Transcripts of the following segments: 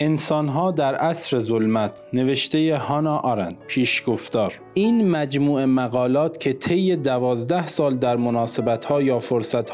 انسانها در عصر ظلمت نوشته هانا آرند پیشگفتار. این مجموعه مقالات که طی دوازده سال در ها یا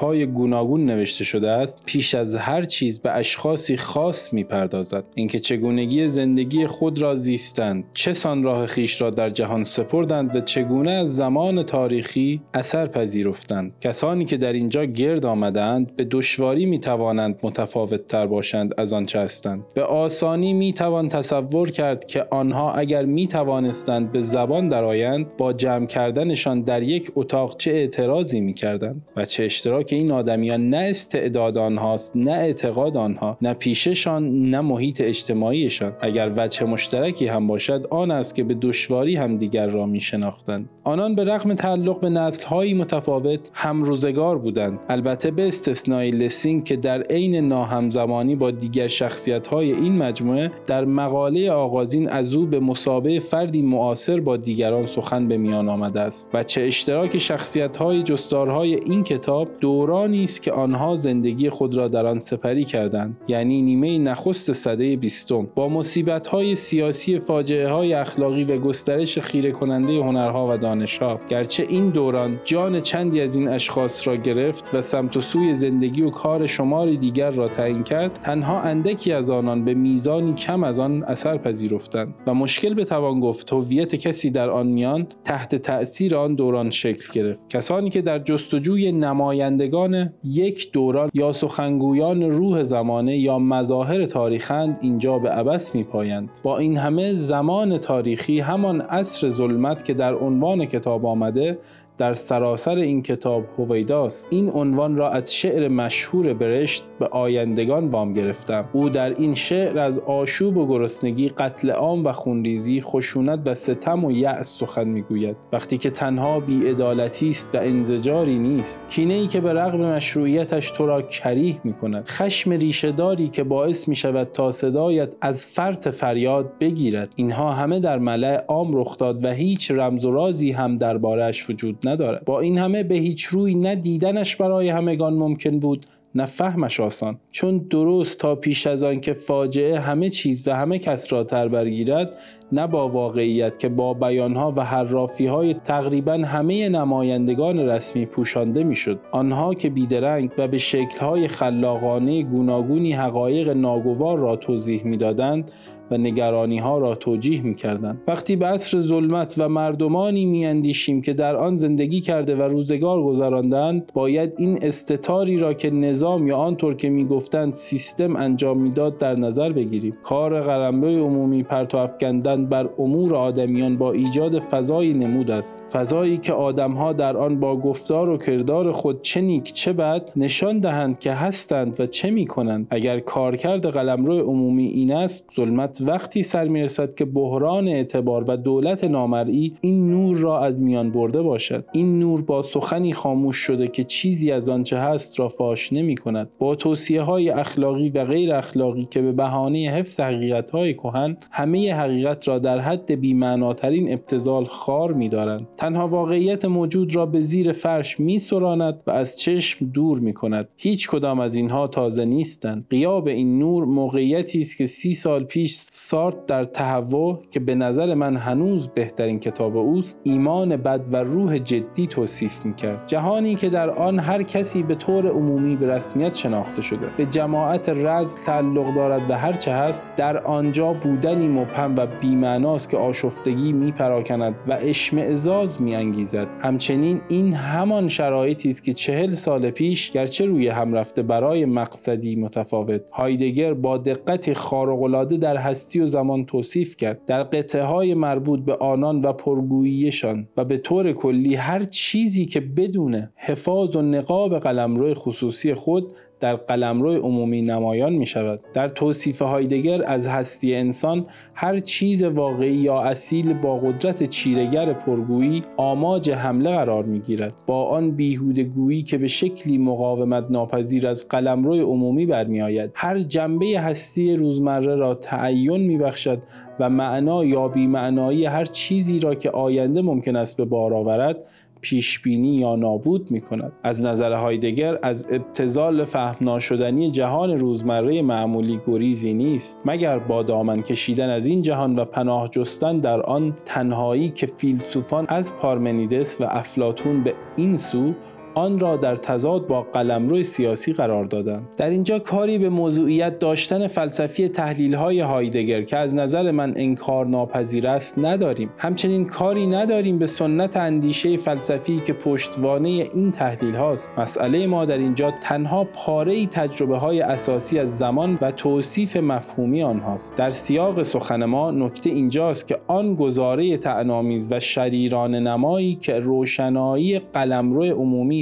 های گوناگون نوشته شده است پیش از هر چیز به اشخاصی خاص می‌پردازد. اینکه چگونگی زندگی خود را زیستند چه سان راه خیش را در جهان سپردند و چگونه از زمان تاریخی اثر پذیرفتند. کسانی که در اینجا گرد آمدند به دشواری می توانند متفاوت تر باشند از آنچه هستند. به آسانی می توان تصور کرد که آنها اگر می توانستند به زبان درآیند با جمع کردنشان در یک اتاق چه اعتراضی می کردند و چه اشتراک این آدمیان نه استعداد آنهاست نه اعتقاد آنها نه پیششان نه محیط اجتماعیشان. اگر وجه مشترکی هم باشد آن است که به دشواری همدیگر را می شناختند آنان به رغم تعلق به نسلهایی متفاوت هم روزگار بودند. البته به استثنای لسینگ که در عین ناهمزمانی با دیگر شخصیت های این مجموعه در مقاله آغازین از او به مسابه فردی معاصر با دیگران سخن به میان آمده است و چه اشتراک شخصیت های جستارهای این کتاب دورانی است که آنها زندگی خود را در آن سپری کردند یعنی نیمه نخست صده بیستم. با مصیبت های سیاسی فاجعه های اخلاقی و گسترش خیره کننده هنرها و دانشها گرچه این دوران جان چندی از این اشخاص را گرفت و سمت و سوی زندگی و کار شماری دیگر را تعیین کرد تنها اندکی از آنان به میزانی کم از آن اثر پذیرفتند و مشکل به توان گفت هویت کسی در آن میان تحت تأثیر آن دوران شکل گرفت. کسانی که در جستجوی نمایندگان یک دوران یا سخنگویان روح زمانه یا مظاهر تاریخند اینجا به عبس میپایند. با این همه زمان تاریخی همان عصر ظلمت که در عنوان کتاب آمده در سراسر این کتاب هویداست. این عنوان را از شعر مشهور برشت به آیندگان وام گرفتم. او در این شعر از آشوب و گرسنگی قتل عام و خونریزی خشونت و ستم و یأس سخن می‌گوید. وقتی که تنها بیعدالتی است و انزجاری نیست کینه ای که به رغم مشروعیتش تو را کریه می کند خشم ریشهداری که باعث می شود تا صدایت از فرط فریاد بگیرد. اینها همه در ملع عام رخ داد و هیچ رمز و رازی هم دربارهش وجود نداره. با این همه به هیچ روی نه دیدنش برای همگان ممکن بود نه فهمش آسان. چون درست تا پیش از آن که فاجعه همه چیز و همه کس را تر برگیرد نه با واقعیت که با بیانها و حرافی های تقریبا همه نمایندگان رسمی پوشانده می‌شد. آنها که بیدرنگ و به شکلهای خلاقانه گوناگونی حقایق ناگوار را توضیح می‌دادند و نگرانی ها را توجیه می کردن. وقتی به عصر ظلمت و مردمانی می اندیشیم که در آن زندگی کرده و روزگار گذراندند باید این استتاری را که نظام یا آنطور که می گفتند سیستم انجام می‌داد در نظر بگیریم. کار قلمرو عمومی پرتو افکندن بر امور آدمیان با ایجاد فضایی نمود است. فضایی که آدمها در آن با گفتار و کردار خود چه نیک چه بد نشان دهند که هستند و چه می کنند اگر کارکرد قلمرو عمومی این است ظلمت وقتی سر می‌رسد که بحران اعتبار و دولت نامرئی این نور را از میان برده باشد. این نور با سخنی خاموش شده که چیزی از آنچه هست را فاش نمی کند با توصیه های اخلاقی و غیر اخلاقی که به بهانه حفظ حقیقت های کهن همه حقیقت را در حد بیمعناترین ابتزال خار می دارند. تنها واقعیت موجود را به زیر فرش می سراند و از چشم دور می کند هیچ کدام از اینها تازه نیستند. قیاب این نور موقعیتی است که سی سال پیش سارت در تهوع که به نظر من هنوز بهترین کتاب اوست ایمان بد و روح جدی توصیف می‌کرد. جهانی که در آن هر کسی به طور عمومی به رسمیت شناخته شده. به جماعت رز تعلق دارد و هرچه هست در آنجا بودنی مبهم و بیمعناست که آشفتگی میپراکند و اشمعزاز میانگیزد. همچنین این همان شرایطی است که چهل سال پیش گرچه روی هم رفته برای مقصدی متفاوت. هایدگر با دقتی خارق‌العاده در هستی و زمان توصیف کرد. در قطعه های مربوط به آنان و پرگوییشان و به طور کلی هر چیزی که بدون حفاظ و نقاب قلمرو خصوصی خود در قلمرو عمومی نمایان می شود. در توصیف هایدگر از هستی انسان هر چیز واقعی یا اصیل با قدرت چیرگر پرگویی آماج حمله قرار می گیرد. با آن بیهودگویی که به شکلی مقاومت ناپذیر از قلمرو عمومی برمی آید. هر جنبه هستی روزمره را تعین می بخشد و معنا یا بیمعنایی هر چیزی را که آینده ممکن است به بار آورد پیشبینی یا نابود می کند. از نظر هایدگر از ابتزال فهم ناشدنی جهان روزمره معمولی گریزی نیست مگر با دامن کشیدن از این جهان و پناه جستن در آن تنهایی که فیلسوفان از پارمنیدس و افلاتون به این سو آن را در تضاد با قلمرو سیاسی قرار دادند. در اینجا کاری به موضوعیت داشتن فلسفی تحلیل های هایدگر که از نظر من انکار ناپذیر است نداریم. همچنین کاری نداریم به سنت اندیشه فلسفی که پشتوانه این تحلیل هاست. مسئله ما در اینجا تنها پاره تجربه های اساسی از زمان و توصیف مفهومی آنهاست. در سیاق سخن ما نکته اینجاست که آن گزاره تعنامیز و شریران نمایی که روشنایی قلمرو عمومی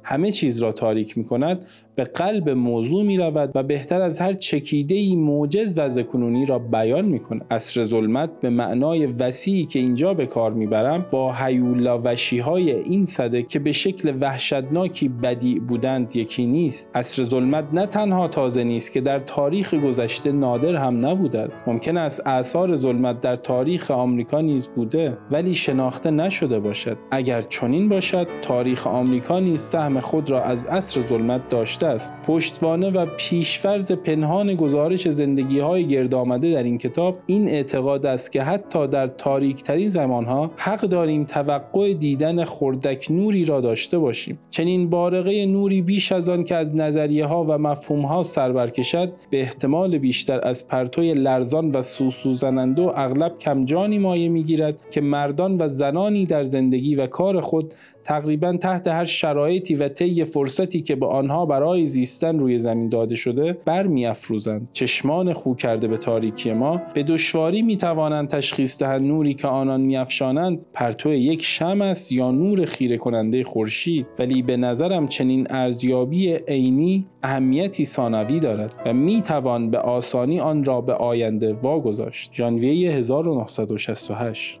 همه چیز را تاریک می کند به قلب موضوع می رود و بهتر از هر چکیده ای موجز و کنونی را بیان می کند. اصر ظلمت به معنای وسیعی که اینجا به کار می برم با هیولا وشی های این صده که به شکل وحشتناکی بدی بودند یکی نیست. اصر ظلمت نه تنها تازه نیست که در تاریخ گذشته نادر هم نبوده است. ممکن است اثار ظلمت در تاریخ آمریکا نیز بوده ولی شناخته نشده باشد. اگر چنین باشد تاریخ آمریکا نیز سهم خود را از اصر ظلمت داشته است. پشتوانه و پیشفرز پنهان گزارش زندگی های گرد آمده در این کتاب این اعتقاد است که حتی در تاریک ترین زمان ها حق داریم توقع دیدن خردک نوری را داشته باشیم. چنین بارقه نوری بیش از آن که از نظریه ها و مفهوم ها سر برکشد به احتمال بیشتر از پرتوی لرزان و سوسو زننده و اغلب کمجانی مایه می‌گیرد که مردان و زنانی در زندگی و کار خود تقریبا تحت هر شرایطی و طی فرصتی که به آنها برای زیستن روی زمین داده شده برمیافروزند. چشمان خو کرده به تاریکی ما به دشواری می‌توانند تشخیص دهند نوری که آنان میافشانند پرتو یک شم است یا نور خیره کننده خورشید. ولی به نظرم چنین ارزیابی عینی اهمیتی ثانوی دارد و می‌توان به آسانی آن را به آینده واگذاشت. ژانویه 1968